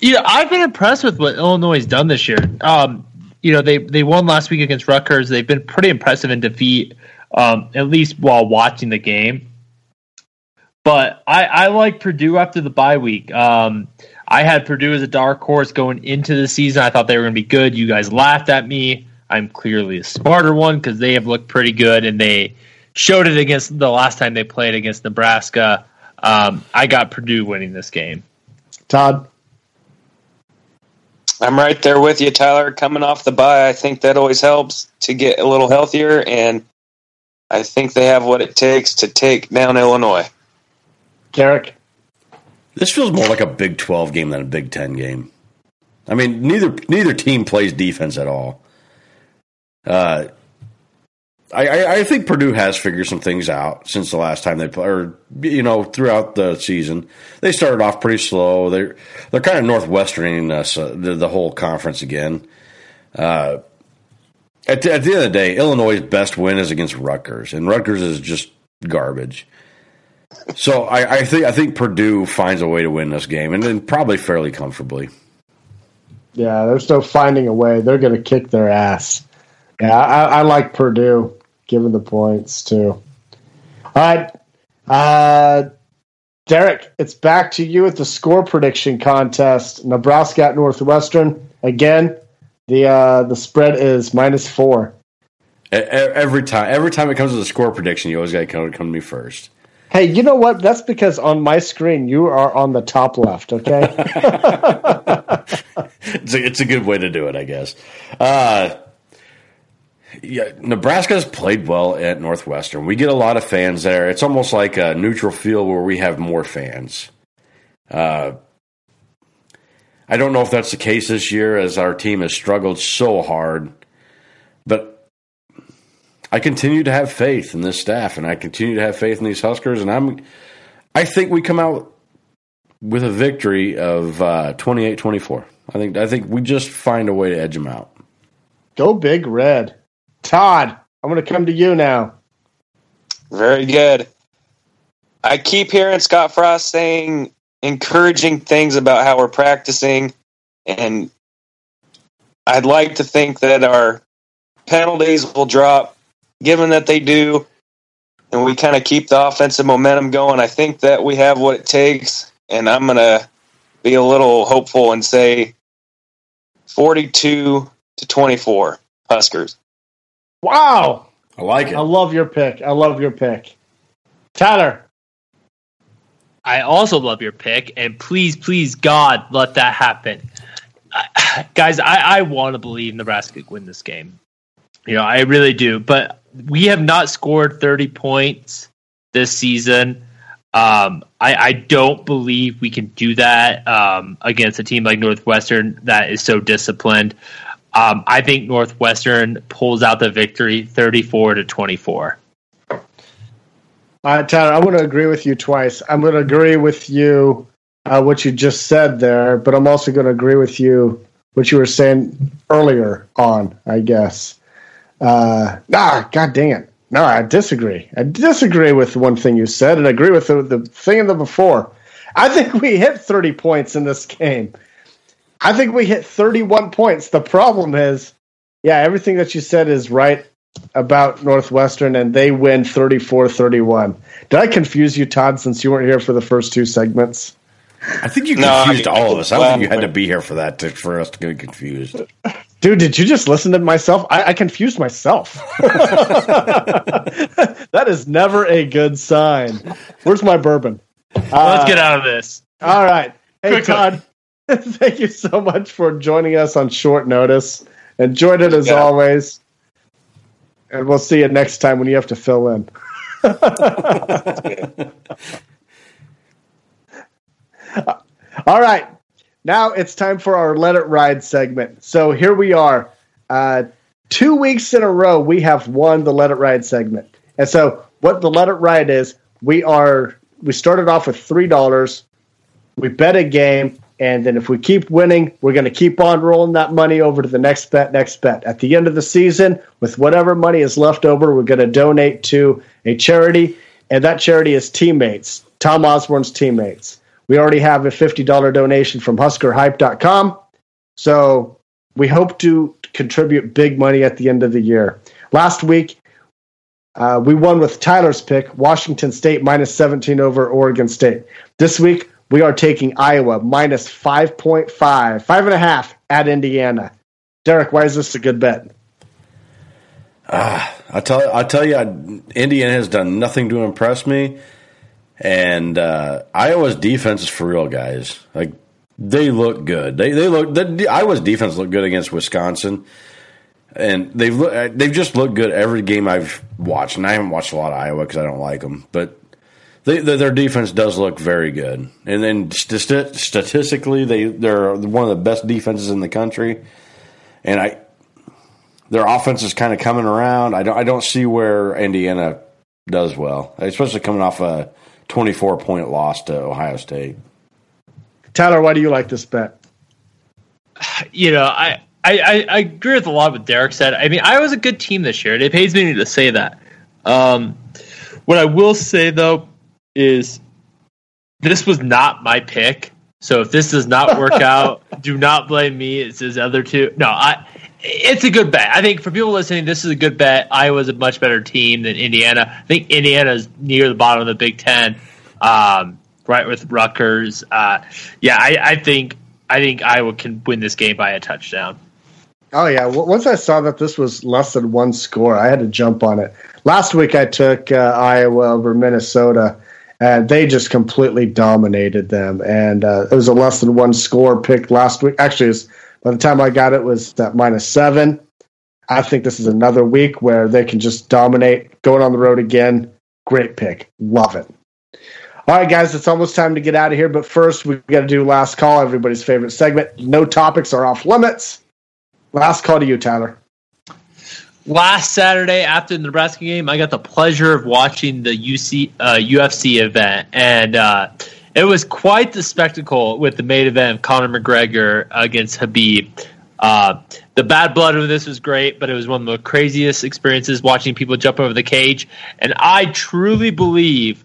Yeah, I've been impressed with what Illinois has done this year. Um, you know, they they won last week against Rutgers. They've been pretty impressive in defeat, um, at least while watching the game. But I, I like Purdue after the bye week. Um, I had Purdue as a dark horse going into the season. I thought they were going to be good. You guys laughed at me. I'm clearly a smarter one because they have looked pretty good and they showed it against the last time they played against Nebraska. Um, I got Purdue winning this game. Todd. I'm right there with you, Tyler. Coming off the bye, I think that always helps to get a little healthier, and I think they have what it takes to take down Illinois. Derek? This feels more like a Big 12 game than a Big 10 game. I mean, neither neither team plays defense at all. Uh, I, I think Purdue has figured some things out since the last time they played, or you know, throughout the season. They started off pretty slow. They're they're kind of northwesterning us uh, the, the, whole conference again. Uh, at, the, at the end of the day, Illinois' best win is against Rutgers, and Rutgers is just garbage. So I, I think I think Purdue finds a way to win this game, and then probably fairly comfortably. Yeah, they're still finding a way. They're going to kick their ass. Yeah, I, I like Purdue given the points too. All right, uh, Derek, it's back to you at the score prediction contest. Nebraska at Northwestern again. The uh, the spread is minus four. Every time, every time it comes to the score prediction, you always got to come, come to me first. Hey, you know what? That's because on my screen you are on the top left. Okay, it's, a, it's a good way to do it, I guess. Uh, yeah, Nebraska's played well at Northwestern. We get a lot of fans there. It's almost like a neutral field where we have more fans. Uh, I don't know if that's the case this year, as our team has struggled so hard. But I continue to have faith in this staff, and I continue to have faith in these Huskers. And I'm, I think we come out with a victory of uh, 28-24. I think I think we just find a way to edge them out. Go big red. Todd, I'm going to come to you now. Very good. I keep hearing Scott Frost saying encouraging things about how we're practicing, and I'd like to think that our penalties will drop, given that they do, and we kind of keep the offensive momentum going. I think that we have what it takes, and I'm going to be a little hopeful and say 42 to 24 Huskers. Wow. I like it. I love your pick. I love your pick. Tyler. I also love your pick, and please, please, God, let that happen. guys, I, I want to believe Nebraska could win this game. You know, I really do. But we have not scored 30 points this season. Um, I, I, don't believe we can do that um, against a team like Northwestern that is so disciplined. Um, I think Northwestern pulls out the victory 34 to 24. All right, Tyler, I'm going to agree with you twice. I'm going to agree with you uh, what you just said there, but I'm also going to agree with you what you were saying earlier on, I guess. Uh, ah, God dang it. No, I disagree. I disagree with one thing you said and agree with the, the thing in the before. I think we hit 30 points in this game. I think we hit 31 points. The problem is, yeah, everything that you said is right about Northwestern, and they win 34 31. Did I confuse you, Todd, since you weren't here for the first two segments? I think you confused no, I mean, all of us. I don't think you had to be here for that to, for us to get confused. Dude, did you just listen to myself? I, I confused myself. that is never a good sign. Where's my bourbon? Let's uh, get out of this. All right. Hey, Quickly. Todd. Thank you so much for joining us on short notice. Enjoyed it as yeah. always. And we'll see you next time when you have to fill in. All right. Now it's time for our Let It Ride segment. So here we are. Uh, two weeks in a row, we have won the Let It Ride segment. And so what the Let It Ride is, we are we started off with three dollars. We bet a game, and then if we keep winning, we're going to keep on rolling that money over to the next bet, next bet. At the end of the season, with whatever money is left over, we're going to donate to a charity, and that charity is Teammates, Tom Osborne's Teammates. We already have a $50 donation from HuskerHype.com. So we hope to contribute big money at the end of the year. Last week, uh, we won with Tyler's pick, Washington State minus 17 over Oregon State. This week, we are taking Iowa minus 5.5, five and a half at Indiana. Derek, why is this a good bet? Uh, I tell I tell you, I, Indiana has done nothing to impress me, and uh, Iowa's defense is for real, guys. Like they look good. They they look. The, Iowa's defense looked good against Wisconsin, and they've they've just looked good every game I've watched. And I haven't watched a lot of Iowa because I don't like them, but they, their defense does look very good, and then st- statistically, they they're one of the best defenses in the country. And I, their offense is kind of coming around. I don't I don't see where Indiana does well, especially coming off a 24 point loss to Ohio State. Tyler, why do you like this bet? You know, I, I, I agree with a lot of what Derek said. I mean, I was a good team this year, and it pays me to say that. Um, what I will say though is this was not my pick. So if this does not work out, do not blame me. It's his other two. No, I. It's a good bet. I think for people listening, this is a good bet. Iowa's a much better team than Indiana. I think Indiana is near the bottom of the Big Ten, um, right with Rutgers. Uh, yeah, I, I think I think Iowa can win this game by a touchdown. Oh yeah, once I saw that this was less than one score, I had to jump on it. Last week I took uh, Iowa over Minnesota, and they just completely dominated them. And uh, it was a less than one score pick last week. Actually, was, by the time I got it, was that minus seven. I think this is another week where they can just dominate. Going on the road again, great pick, love it. All right, guys, it's almost time to get out of here. But first, we got to do last call, everybody's favorite segment. No topics are off limits. Last call to you, Tyler. Last Saturday after the Nebraska game, I got the pleasure of watching the UC uh, UFC event, and uh, it was quite the spectacle with the main event of Conor McGregor against Khabib. Uh, the bad blood of this was great, but it was one of the craziest experiences watching people jump over the cage. And I truly believe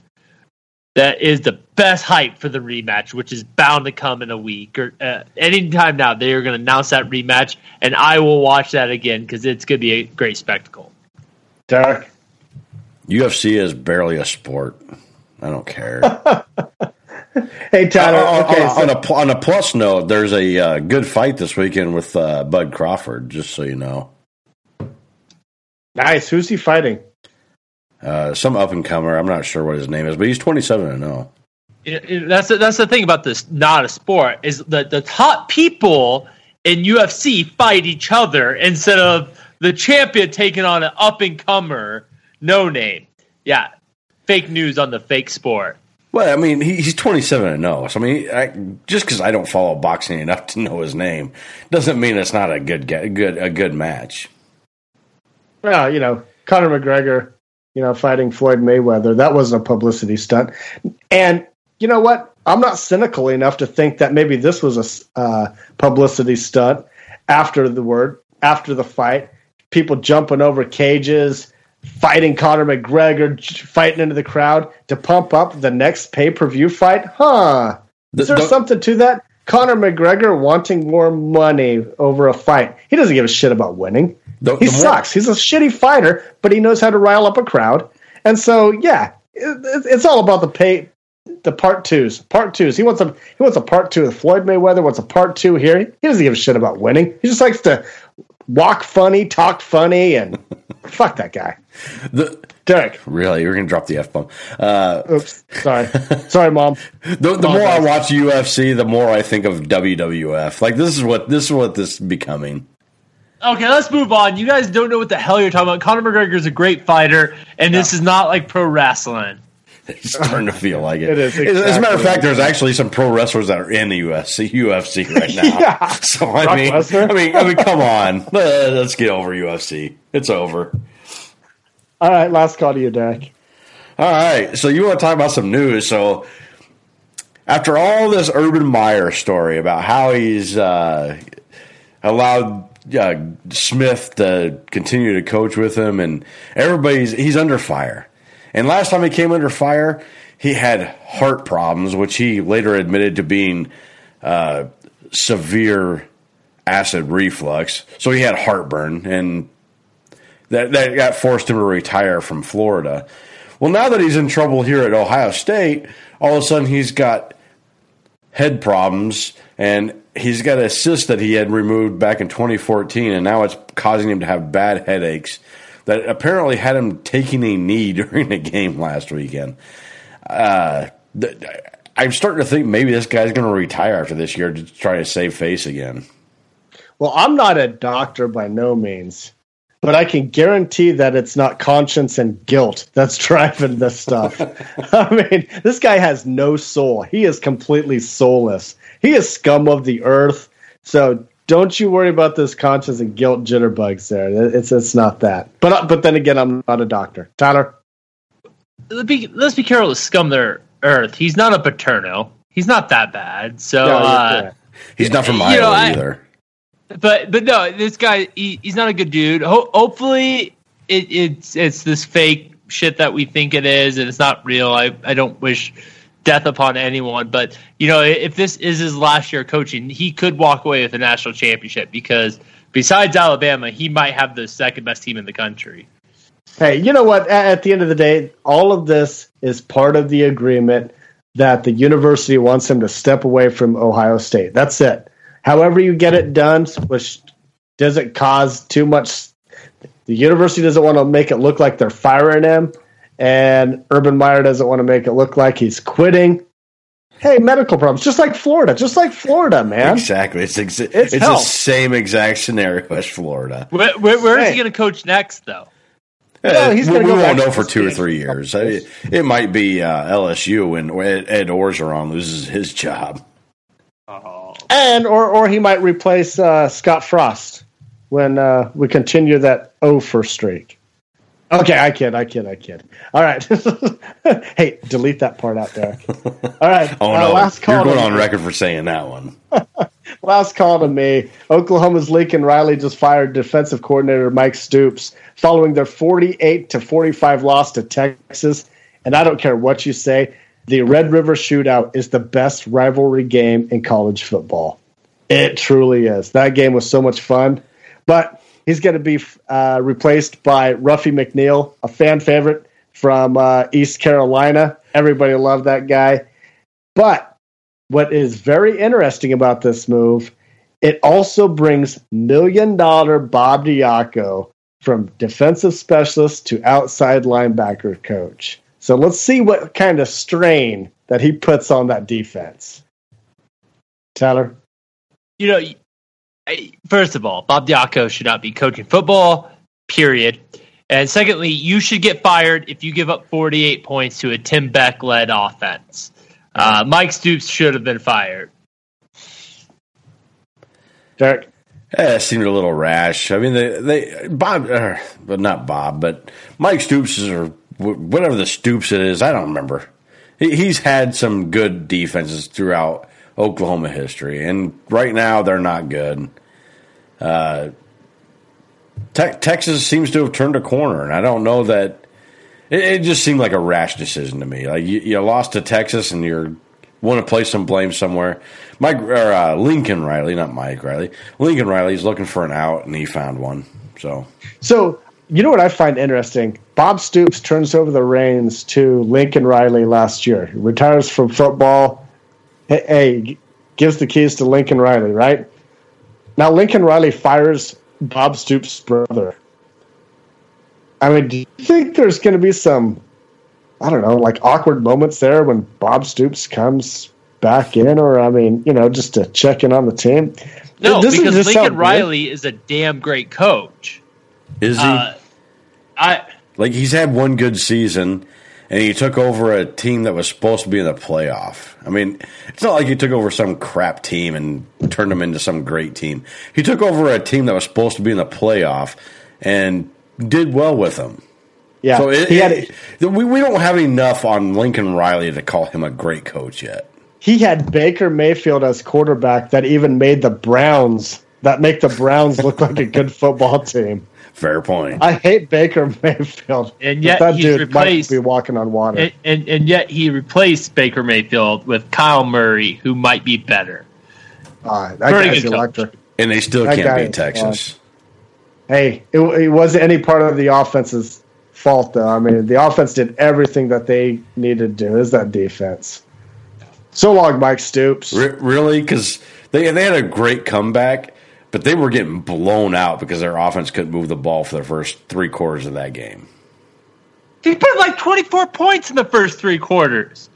that is the best hype for the rematch, which is bound to come in a week or uh, anytime now. They are going to announce that rematch, and I will watch that again because it's going to be a great spectacle. Derek, UFC is barely a sport. I don't care. hey Tyler. Uh, okay, on, so, on, a, on a plus note, there's a uh, good fight this weekend with uh, Bud Crawford. Just so you know. Nice. Who's he fighting? Uh, some up and comer. I'm not sure what his name is, but he's 27 and 0. That's the, that's the thing about this not a sport is that the top people in UFC fight each other instead of the champion taking on an up and comer no name. Yeah, fake news on the fake sport. Well, I mean, he, he's 27 and 0. So, I mean, I, just because I don't follow boxing enough to know his name doesn't mean it's not a good, good, a good match. Well, you know, Conor McGregor you know, fighting Floyd Mayweather. That wasn't a publicity stunt. And you know what? I'm not cynical enough to think that maybe this was a uh, publicity stunt after the word, after the fight. People jumping over cages, fighting Conor McGregor, fighting into the crowd to pump up the next pay per view fight. Huh? Is there something to that? Conor McGregor wanting more money over a fight. He doesn't give a shit about winning. The, he sucks. More- He's a shitty fighter, but he knows how to rile up a crowd. And so, yeah, it, it's all about the pay, the part twos. Part twos. He wants a he wants a part two with Floyd Mayweather. Wants a part two here. He doesn't give a shit about winning. He just likes to walk funny, talk funny, and fuck that guy. The, Derek. Really, you're gonna drop the f bomb? Uh, Oops, sorry, sorry, mom. The, the more I watch UFC, the more I think of WWF. Like this is what this is what this is becoming. Okay, let's move on. You guys don't know what the hell you're talking about. Conor McGregor is a great fighter, and this is not like pro wrestling. It's starting to feel like it. it is exactly As a matter of fact, there's actually some pro wrestlers that are in the UFC, UFC right now. yeah. So I mean, I mean, I mean, come on, let's get over UFC. It's over. All right, last call to you, Derek. All right, so you want to talk about some news? So after all this Urban Meyer story about how he's uh, allowed uh, Smith to continue to coach with him, and everybody's he's under fire. And last time he came under fire, he had heart problems, which he later admitted to being uh, severe acid reflux. So he had heartburn, and that that got forced him to retire from Florida. Well, now that he's in trouble here at Ohio State, all of a sudden he's got head problems and he's got a cyst that he had removed back in 2014, and now it's causing him to have bad headaches. That apparently had him taking a knee during a game last weekend. Uh, th- I'm starting to think maybe this guy's going to retire after this year to try to save face again. Well, I'm not a doctor by no means, but I can guarantee that it's not conscience and guilt that's driving this stuff. I mean, this guy has no soul. He is completely soulless. He is scum of the earth. So don't you worry about this conscience and guilt jitterbugs there. It's it's not that. But uh, but then again, I'm not a doctor. Tyler, let's be, let's be careful to scum their earth. He's not a Paterno. He's not that bad. So No, uh. He's not from You Iowa know, I- either. But but no, this guy he, he's not a good dude. Ho- hopefully, it, it's it's this fake shit that we think it is, and it's not real. I I don't wish death upon anyone, but you know, if this is his last year coaching, he could walk away with a national championship because besides Alabama, he might have the second best team in the country. Hey, you know what? At the end of the day, all of this is part of the agreement that the university wants him to step away from Ohio State. That's it. However, you get it done, which doesn't cause too much. The university doesn't want to make it look like they're firing him, and Urban Meyer doesn't want to make it look like he's quitting. Hey, medical problems, just like Florida, just like Florida, man. Exactly. It's ex- It's it's, the same exact scenario as Florida. Where, where, where is Hey. he going to coach next, though? Well, he's we, gonna go back won't know for the two or three in a couple years. I mean, it might be uh, LSU when Ed, Ed Orgeron loses his job. And or or he might replace uh, Scott Frost when uh, we continue that O for streak. Okay, I kid, I kid, I kid. All right, hey, delete that part out, Derek. All right, Oh uh, no, last call you're going on me. record for saying that one. Last call to me. Oklahoma's Lincoln Riley just fired defensive coordinator Mike Stoops following their 48 to 45 loss to Texas. And I don't care what you say, the Red River Shootout is the best rivalry game in college football. It truly is. That game was so much fun. But he's going to be uh, replaced by Ruffin McNeill, a fan favorite from uh, East Carolina. Everybody loved that guy. But what is very interesting about this move, it also brings million dollar Bob Diaco from defensive specialist to outside linebacker coach. So let's see what kind of strain that he puts on that defense. Tyler? you know, first of all, Bob Diaco should not be coaching football, period. And secondly, you should get fired if you give up 48 points to a Tim Beck led offense. Uh, Mike Stoops should have been fired. Derek? Eh, it seemed a little rash. I mean, they, they Bob, uh, but not Bob, but Mike Stoops is, or wh- whatever the Stoops it is, I don't remember. He's had some good defenses throughout Oklahoma history, and right now they're not good. Uh, Te- Texas seems to have turned a corner, and I don't know that. It, it just seemed like a rash decision to me. Like you, you lost to Texas, and you're want to place some blame somewhere. Mike or uh, Lincoln Riley, not Mike Riley. Lincoln Riley's looking for an out, and he found one. So So, you know what I find interesting? Bob Stoops turns over the reins to Lincoln Riley last year. He retires from football. Hey, hey, gives the keys to Lincoln Riley, right? Now, Lincoln Riley fires Bob Stoops' brother. I mean, do you think there's going to be some, I don't know, like awkward moments there when Bob Stoops comes back in, or I mean, you know, just to check in on the team? No, Doesn't because Lincoln? Riley is a damn great coach. Is he Uh, I like he's had one good season, and he took over a team that was supposed to be in the playoff. I mean, it's not like he took over some crap team and turned them into some great team. He took over a team that was supposed to be in the playoff and did well with them. Yeah, So it, he had it- we we don't have enough on Lincoln Riley to call him a great coach yet. he had Baker Mayfield as quarterback that even made the Browns that make the Browns look like a good football team. Fair point. I hate Baker Mayfield, And yet that he's dude replaced- might be walking on water. and, and and yet he replaced Baker Mayfield with Kyler Murray, who might be better. Ah, that Very guy's good coach. electric. and they still That can't beat is Texas. Hey, it, it wasn't any part of the offense's fault, though. I mean, the offense did everything that they needed to do. Is that defense? So long, Mike Stoops. Re- really? Because they they had a great comeback, but they were getting blown out because their offense couldn't move the ball for the first three quarters of that game. He put like 24 points in the first three quarters.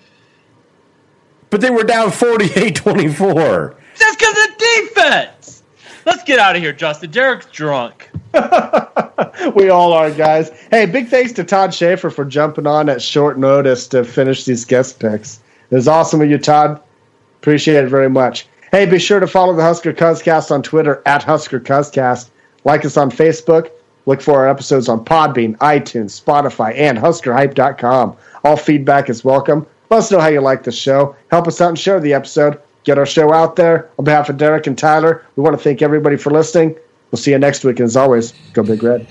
But they were down 48-24. That's because of defense. Let's get out of here, Justin. Derek's drunk. we all are, guys. Hey, big thanks to Todd Schaefer for jumping on at short notice to finish these guest picks. It was awesome of you, Todd. Appreciate it very much. Hey, be sure to follow the Husker Cuzcast on Twitter at Husker Cuzcast. Like us on Facebook. Look for our episodes on Podbean, iTunes, Spotify, and HuskerHype.com. All feedback is welcome. Let us know how you like the show. Help us out and share the episode. Get our show out there. On behalf of Derek and Tyler, we want to thank everybody for listening. We'll see you next week. And as always, go Big Red.